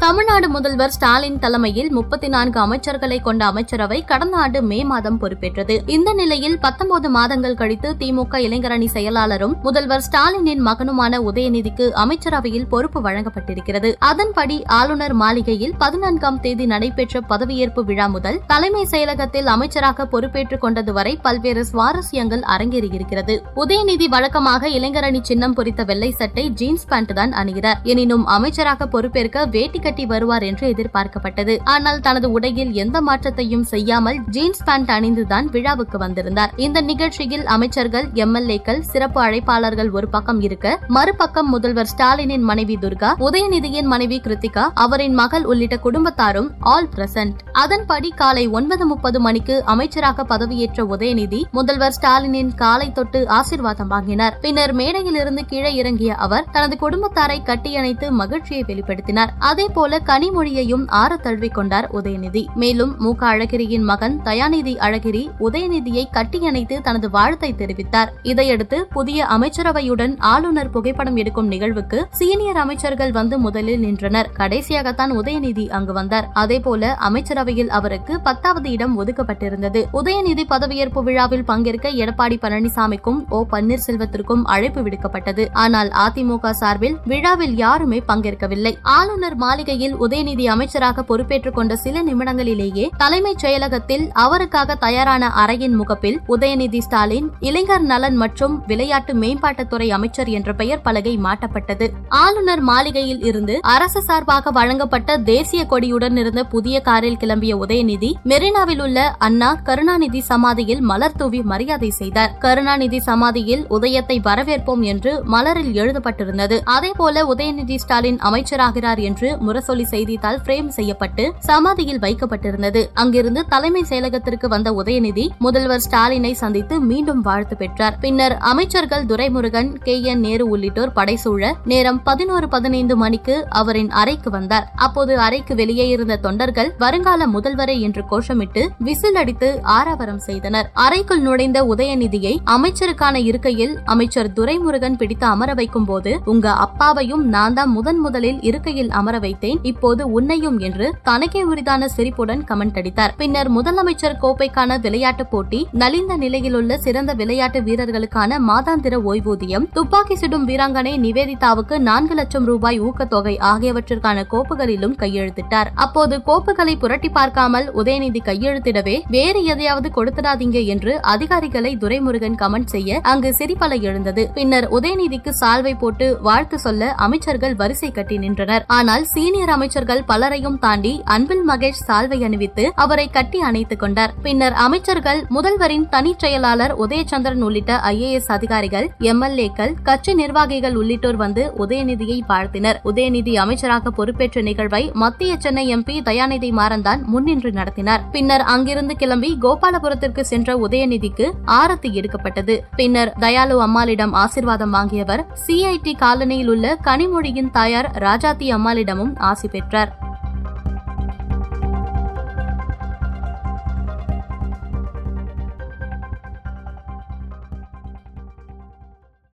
தமிழ்நாடு முதல்வர் ஸ்டாலின் தலைமையில் முப்பத்தி நான்கு அமைச்சர்களை கொண்ட அமைச்சரவை கடந்த ஆண்டு மே மாதம் பொறுப்பேற்றது. இந்த நிலையில் பத்தொன்பது மாதங்கள் கழித்து திமுக இளைஞரணி செயலாளரும் முதல்வர் ஸ்டாலினின் மகனுமான உதயநிதிக்கு அமைச்சரவையில் பொறுப்பு வழங்கப்பட்டிருக்கிறது. அதன்படி ஆளுநர் மாளிகையில் பதினான்காம் தேதி நடைபெற்ற பதவியேற்பு விழா முதல் தலைமை செயலகத்தில் அமைச்சராக பொறுப்பேற்றுக் கொண்டது வரை பல்வேறு சுவாரஸ்யங்கள் அரங்கேறியிருக்கிறது. உதயநிதி வழக்கமாக இளைஞரணி சின்னம் பொறித்த வெள்ளை சட்டை ஜீன்ஸ் பேண்ட் தான் அணிகிறார். எனினும் அமைச்சராக பொறுப்பேற்க வேட்டி கட்டி வருவார் என்று எதிர்பார்க்கப்பட்டது. ஆனால் தனது உடையில் எந்த மாற்றத்தையும் செய்யாமல் ஜீன்ஸ் பேண்ட் அணிந்துதான் விழாவுக்கு வந்திருந்தார். இந்த நிகழ்ச்சியில் அமைச்சர்கள் எம்எல்ஏக்கள் சிறப்பு அழைப்பாளர்கள் ஒரு பக்கம் இருக்க மறுபக்கம் முதல்வர் ஸ்டாலினின் மனைவி துர்கா உதயநிதியின் மனைவி கிருத்திகா அவரின் மகள் உள்ளிட்ட குடும்பத்தாரும் ஆல் பிரசன்ட். அதன்படி காலை ஒன்பது முப்பது மணிக்கு அமைச்சராக பதவியேற்ற உதயநிதி முதல்வர் ஸ்டாலினின் காலை தொட்டு ஆசிர்வாதம் வாங்கினார். பின்னர் மேடையிலிருந்து கீழே இறங்கிய அவர் தனது குடும்பத்தாரை கட்டியணைத்து மகிழ்ச்சியை வெளிப்படுத்தினார். அதே போல கனிமொழியையும் ஆற தழுவிக்கொண்டார் உதயநிதி. மேலும் மு. க. அழகிரியின் மகன் தயாநிதி அழகிரி உதயநிதியை கட்டியணைத்து தனது வாழ்த்தை தெரிவித்தார். இதையடுத்து புதிய அமைச்சரவையுடன் ஆளுநர் புகைப்படம் எடுக்கும் நிகழ்வுக்கு சீனியர் அமைச்சர்கள் வந்து முதலில் நின்றனர். கடைசியாகத்தான் உதயநிதி அங்கு வந்தார். அதேபோல அமைச்சரவையில் அவருக்கு பத்தாவது இடம் ஒதுக்கப்பட்டிருந்தது. உதயநிதி பதவியேற்பு விழாவில் பங்கேற்க எடப்பாடி பழனிசாமிக்கும் ஓ. பன்னீர்செல்வத்திற்கும் அழைப்பு விடுக்கப்பட்டது. ஆனால் அதிமுக சார்பில் விழாவில் யாருமே பங்கேற்கவில்லை. ஆளுநர் மாளிகை மாளிகையில் உதயநிதி அமைச்சராக பொறுப்பேற்றுக் கொண்ட சில நிமிடங்களிலேயே தலைமைச் செயலகத்தில் அவருக்காக தயாரான அறையின் முகப்பில் உதயநிதி ஸ்டாலின் இளைஞர் நலன் மற்றும் விளையாட்டு மேம்பாட்டுத்துறை அமைச்சர் என்ற பெயர் பலகை மாட்டப்பட்டது. ஆளுநர் மாளிகையில் இருந்து அரசு சார்பாக வழங்கப்பட்ட தேசிய கொடியுடன் இருந்த புதிய காரில் கிளம்பிய உதயநிதி மெரினாவில் உள்ள அண்ணா கருணாநிதி சமாதியில் மலர் தூவி மரியாதை செய்தார். கருணாநிதி சமாதியில் உதயத்தை வரவேற்போம் என்று மலரில் எழுதப்பட்டிருந்தது. அதேபோல உதயநிதி ஸ்டாலின் அமைச்சராகிறார் என்று முரசொலி செய்தித்தாள் பிரேம் செய்யப்பட்டு சமாதியில் வைக்கப்பட்டிருந்தது. அங்கிருந்து தலைமை செயலகத்திற்கு வந்த உதயநிதி முதல்வர் ஸ்டாலினை சந்தித்து மீண்டும் வாழ்த்து பெற்றார். பின்னர் அமைச்சர்கள் துரைமுருகன் கே. என். நேரு உள்ளிட்டோர் படைசூழ நேரம் பதினோரு பதினைந்து மணிக்கு அவரின் அறைக்கு வந்தார். அப்போது அறைக்கு வெளியே இருந்த தொண்டர்கள் வருங்கால முதல்வரை என்று கோஷமிட்டு விசில் அடித்து ஆரவாரம் செய்தனர். அறைக்குள் நுழைந்த உதயநிதியை அமைச்சருக்கான இருக்கையில் அமைச்சர் துரைமுருகன் பிடித்து அமர வைக்கும் போது உங்க அப்பாவையும் நான் தான் முதன் முதலில் இருக்கையில் அமர வைத்தேன். பார்த்தேன் இப்போது உன்னையும் என்று தனக்கே உரிதான சிரிப்புடன் கமெண்ட் அடித்தார். பின்னர் முதலமைச்சர் கோப்பைக்கான விளையாட்டுப் போட்டி நலிந்த நிலையிலுள்ள சிறந்த விளையாட்டு வீரர்களுக்கான மாதாந்திர ஓய்வூதியம் துப்பாக்கி சுடும் வீராங்கனை நிவேதிதாவுக்கு நான்கு லட்சம் ரூபாய் ஊக்கத்தொகை ஆகியவற்றிற்கான கோப்புகளிலும் கையெழுத்திட்டார். அப்போது கோப்புகளை புரட்டி பார்க்காமல் உதயநிதி கையெழுத்திடவே வேறு எதையாவது கொடுத்துடாதீங்க என்று அதிகாரிகளை துரைமுருகன் கமெண்ட் செய்ய அங்கு சிரிப்பல எழுந்தது. பின்னர் உதயநிதிக்கு சால்வை போட்டு வாழ்த்து சொல்ல அமைச்சர்கள் வரிசை கட்டி நின்றனர். ஆனால் சீனி சீனியர் அமைச்சர்கள் பலரையும் தாண்டி அன்பில் மகேஷ் சால்வை அணிவித்து அவரை கட்டி அணைத்துக் கொண்டார். பின்னர் அமைச்சர்கள் முதல்வரின் தனிச் செயலாளர் உதயச்சந்திரன் உள்ளிட்ட ஐஏஎஸ் அதிகாரிகள் எம்எல்ஏக்கள் கட்சி நிர்வாகிகள் உள்ளிட்டோர் வந்து உதயநிதியை வாழ்த்தினர். உதயநிதி அமைச்சராக பொறுப்பேற்ற நிகழ்வை மத்திய சென்னை எம்பி தயாநிதி மாறன்தான் முன்னின்று நடத்தினார். பின்னர் அங்கிருந்து கிளம்பி கோபாலபுரத்திற்கு சென்ற உதயநிதிக்கு ஆரத்தி எடுக்கப்பட்டது. பின்னர் தயாலு அம்மாளிடம் ஆசிர்வாதம் வாங்கியவர் சிஐடி காலனியில் உள்ள கனிமொழியின் தாயார் ராஜாத்தி அம்மாளிடமும் ஆசி பெற்றார்.